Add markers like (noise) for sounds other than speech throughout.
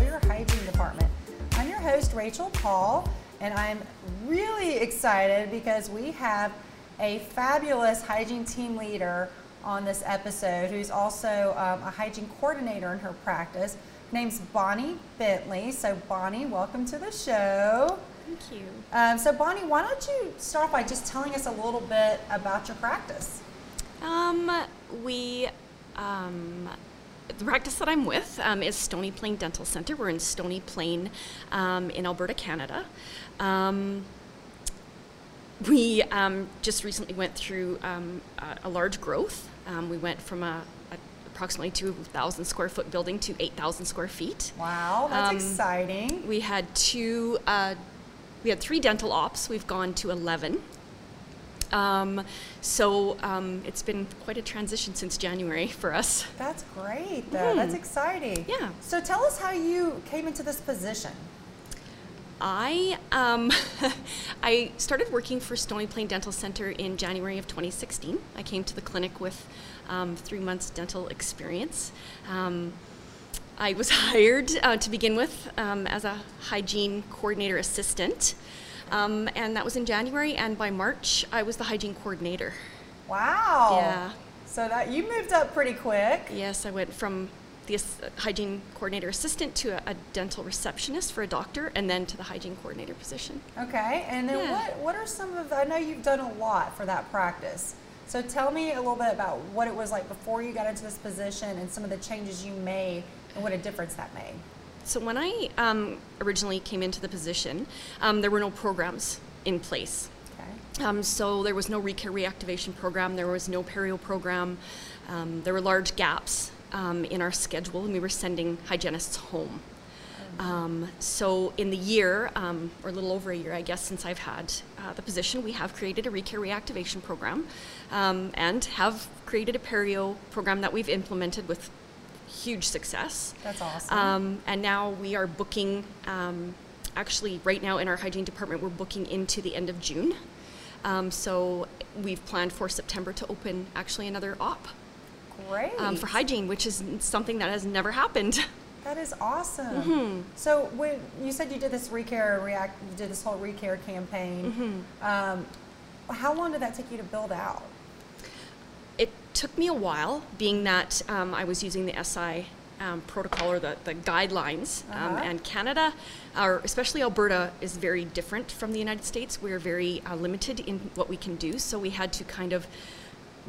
your hygiene department. I'm your host, Rachel Paul, and I'm really excited because we have a fabulous hygiene team leader on this episode who's also um, a hygiene coordinator in her practice. Her name's Bonnie Bentley. So, Bonnie, welcome to the show. Thank you. Um, so, Bonnie, why don't you start by just telling us a little bit about your practice? Um, we, um, the practice that I'm with um, is Stony Plain Dental Center. We're in Stony Plain um, in Alberta, Canada. Um, we um, just recently went through um, a, a large growth. Um, we went from a, a approximately 2,000 square foot building to 8,000 square feet. Wow, that's exciting. We had two, uh, we had three dental ops. We've gone to 11. Um, so um, it's been quite a transition since January for us. That's great, though. That's Mhm. exciting. Yeah. So, tell us how you came into this position. I um, (laughs) I started working for Stony Plain Dental Center in January of 2016. I came to the clinic with um, three months dental experience. Um, I was (laughs) hired uh, to begin with um, as a hygiene coordinator assistant, um, and that was in January. And by March, I was the hygiene coordinator. Wow. Yeah. So that you moved up pretty quick. Yes, I went from the hygiene coordinator assistant to a, a dental receptionist for a doctor, and then to the hygiene coordinator position. Okay. And then Yeah. what what are some of I know you've done a lot for that practice. So tell me a little bit about what it was like before you got into this position and some of the changes you made and what a difference that made. So when I um, originally came into the position, um, there were no programs in place. Okay. Um, so there was no recare reactivation program, there was no perio program, um, there were large gaps um, in our schedule, and we were sending hygienists home. Um, so in the year, um, or a little over a year, I guess, since I've had uh, the position, we have created a recare reactivation program, um, and have created a perio program that we've implemented with huge success. That's awesome. Um, and now we are booking, um, actually, right now in our hygiene department, we're booking into the end of June. Um, so we've planned for September to open actually another op Great. um, for hygiene, which is something that has never happened. That is awesome. Mm-hmm. So when you said you did this recare react, you did this whole recare campaign. Mm-hmm. Um, how long did that take you to build out? Took me a while, being that um, I was using the SI um, protocol or the, the guidelines. Um, Uh-huh. and Canada, or especially Alberta, is very different from the United States. We're very uh, limited in what we can do, so we had to kind of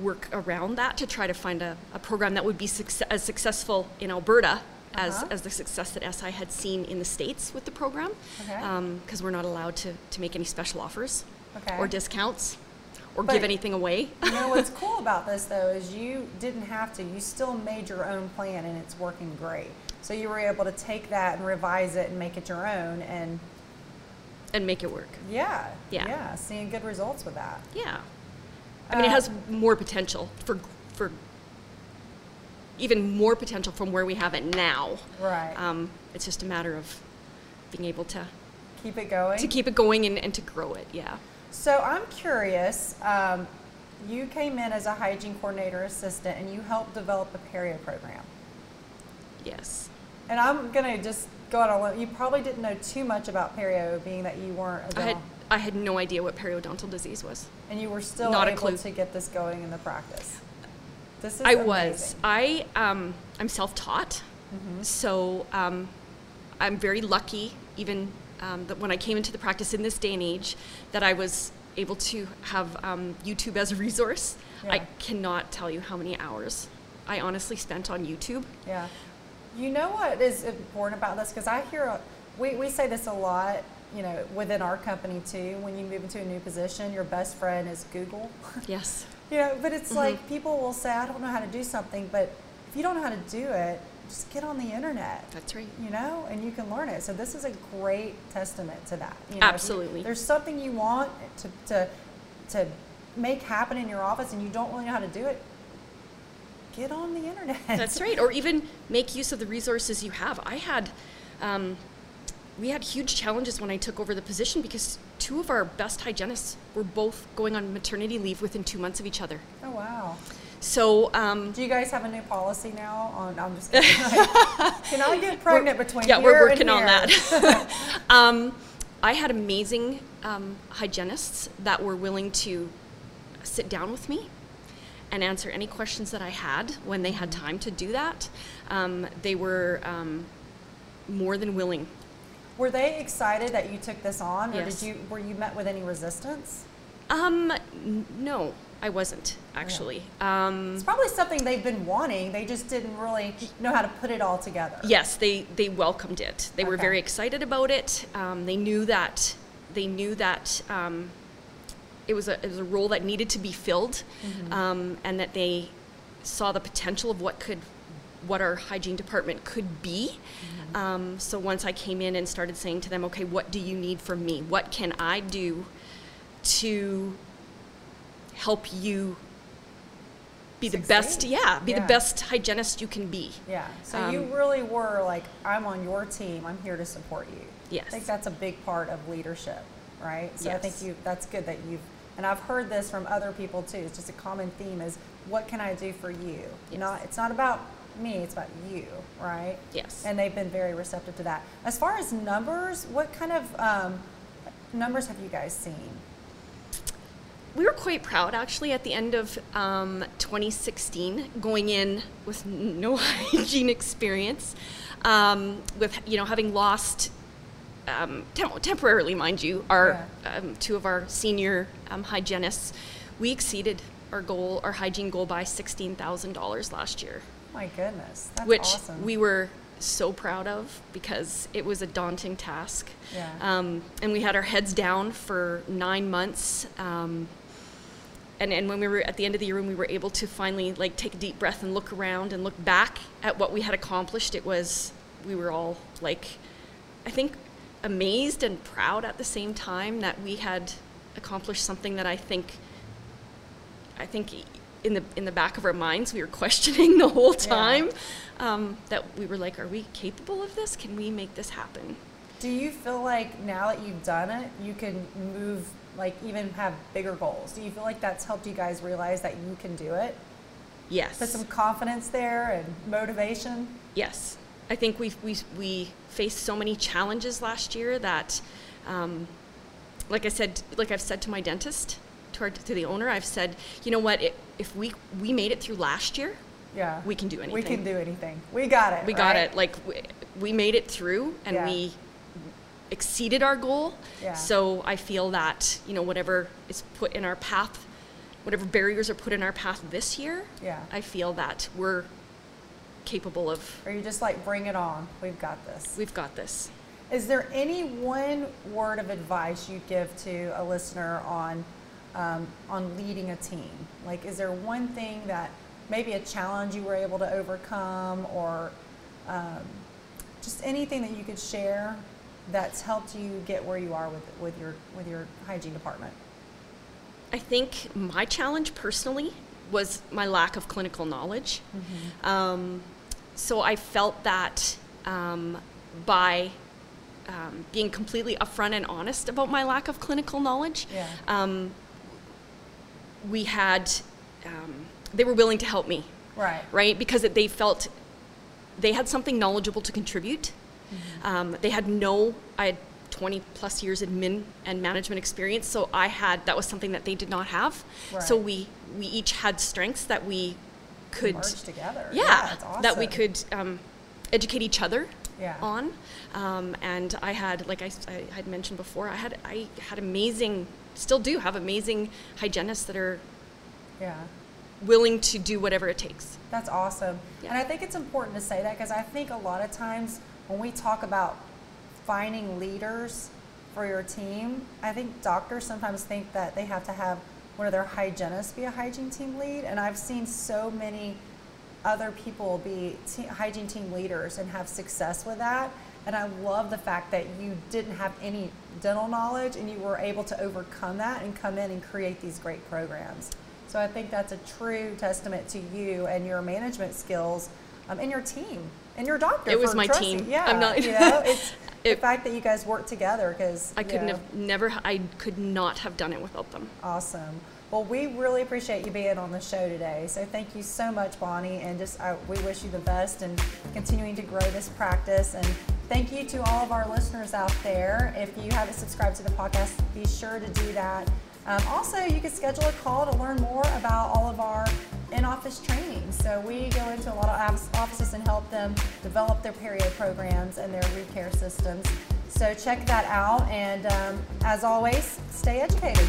work around that to try to find a, a program that would be suc- as successful in Alberta as, Uh-huh. as the success that SI had seen in the States with the program. Okay. Because we're not allowed to, to make any special offers Okay. or discounts or But- give anything away. You know what's (laughs) cool about this though is you didn't have to. You still made your own plan and it's working great. So you were able to take that and revise it and make it your own and and make it work. yeah, Yeah. yeah, seeing good results with that. Yeah. I mean, it has more potential for for even more potential from where we have it now. Right. Um, it's just a matter of being able to Keep it going. to keep it going and, and to grow it. Yeah. So I'm curious. Um, you came in as a hygiene coordinator assistant and you helped develop the perio program. Yes. And I'm gonna just go out on a limb. You probably didn't know too much about perio, being that you weren't a I had I had no idea what periodontal disease was. and you were still not a able clue. to get this going in the practice. This is I was. I um, I'm self-taught, Mm-hmm. so um, I'm very lucky. Even um, that when I came into the practice in this day and age, that I was able to have um, YouTube as a resource. I cannot tell you how many hours I honestly spent on YouTube. Yeah. You know what is important about this? Because I hear, a- we, we say this a lot, you know, within our company too. When you move into a new position, your best friend is Google. (laughs) Yes. you know, but it's like people will say, I don't know how to do something, but if you don't know how to do it, just get on the internet. That's right. You know, and you can learn it. So this is a great testament to that. You know, Absolutely. there's something you want to, to, to make happen in your office and you don't really know how to do it, get on the internet. That's right. (laughs) Or even make use of the resources you have. I had, um, we had huge challenges when I took over the position because two of our best hygienists were both going on maternity leave within two months of each other. Oh, wow. So um, Do you guys have a new policy now? On I'm just (laughs) kidding. Can I get pregnant between yeah, we're working on that. (laughs) (laughs) um, I had amazing um, hygienists that were willing to sit down with me and answer any questions that I had when they had time to do that. Um, they were um, more than willing. Were they excited that you took this on, or Yes. did you were you met with any resistance? Um, n- no, I wasn't actually. Um, It's probably something they've been wanting. They just didn't really know how to put it all together. Yes, they, they welcomed it. They were very excited about it. Um, they knew that they knew that um, it was a it was a role that needed to be filled, Mm-hmm. um, and that they saw the potential of what could what our hygiene department could be. Mm-hmm. Um, so once I came in and started saying to them, okay, what do you need from me? What can I do to help you be the best? Yeah, be Yeah. the best hygienist you can be. Yeah. So you Um, really were like, I'm on your team. I'm here to support you. Yes. I think that's a big part of leadership, right? So I think you. That's good that you've. And I've heard this from other people too. It's just a common theme: is what can I do for you? Yes. Not. It's not about me. It's about you, right? Yes. And they've been very receptive to that. As far as numbers, what kind of um, numbers have you guys seen? We were quite proud actually at the end of um, 2016 going in with no (laughs) hygiene experience um, with you know having lost um, tem- temporarily mind you our um, two of our senior um, hygienists we exceeded our goal our hygiene goal by $16000 last year My goodness, that's which awesome. we were so proud of because it was a daunting task. Yeah. Um, and we had our heads down for nine months. Um, and, and when we were at the end of the year, when we were able to finally like take a deep breath and look around and look back at what we had accomplished, it was we were all like, I think, amazed and proud at the same time that we had accomplished something that I think I think in the in the back of our minds we were (laughs) questioning the whole Yeah. time um, that we were like, are we capable of this? Can we make this happen? Do you feel like now that you've done it, you can move, like even have bigger goals? Do you feel like that's helped you guys realize that you can do it? Yes. Put some confidence there and motivation? Yes, I think we we we faced so many challenges last year that, um, like I said, like I've said to my dentist, to, our, to the owner, I've said, you know what, it, if we we made it through last year, Yeah. we can do anything. We can do anything. We got it. we got it. Like we, we made it through, and Yeah. we exceeded our goal. Yeah. So I feel that you know whatever is put in our path, whatever barriers are put in our path this year, Yeah. I feel that we're capable of. Or you just like bring it on. We've got this. We've got this. Is there any one word of advice you'd give to a listener on um, on leading a team? Like, is there one thing that maybe a challenge you were able to overcome, or um, just anything that you could share that's helped you get where you are with with your with your hygiene department? I think my challenge personally was my lack of clinical knowledge. Mm-hmm. Um, so I felt that um, by um, being completely upfront and honest about my lack of clinical knowledge, Yeah. um, we had, um, they were willing to help me, Right. right? Because it, they felt they had something knowledgeable to contribute. Mm-hmm. Um, they had no, I had 20 plus years admin and management experience, so I had, that was something that they did not have. So we, we each had strengths that we could, Merge together. yeah, it's that we could um, educate each other Yeah. on. Um, and I had, like I had mentioned before, I had, I had amazing, still do have amazing hygienists that are Yeah. willing to do whatever it takes. That's awesome. Yeah. And I think it's important to say that because I think a lot of times when we talk about finding leaders for your team, I think doctors sometimes think that they have to have one of their hygienists be a hygiene team lead. And I've seen so many other people be te- hygiene team leaders and have success with that. And I love the fact that you didn't have any dental knowledge and you were able to overcome that and come in and create these great programs. So I think that's a true testament to you and your management skills um, and your team and your doctor. It was my trusting- team. Yeah, I'm not- you (laughs) know, it's the fact that you guys work together because I couldn't have never, I could not have done it without them. Awesome. Well, we really appreciate you being on the show today. So thank you so much, Bonnie, and just uh, we wish you the best and continuing to grow this practice. And thank you to all of our listeners out there. If you haven't subscribed to the podcast, be sure to do that. Um, also, you can schedule a call to learn more about all of our in-office training. So we go into a lot of offices and help them develop their perio programs and their ReCare systems. So check that out, and um, as always, stay educated.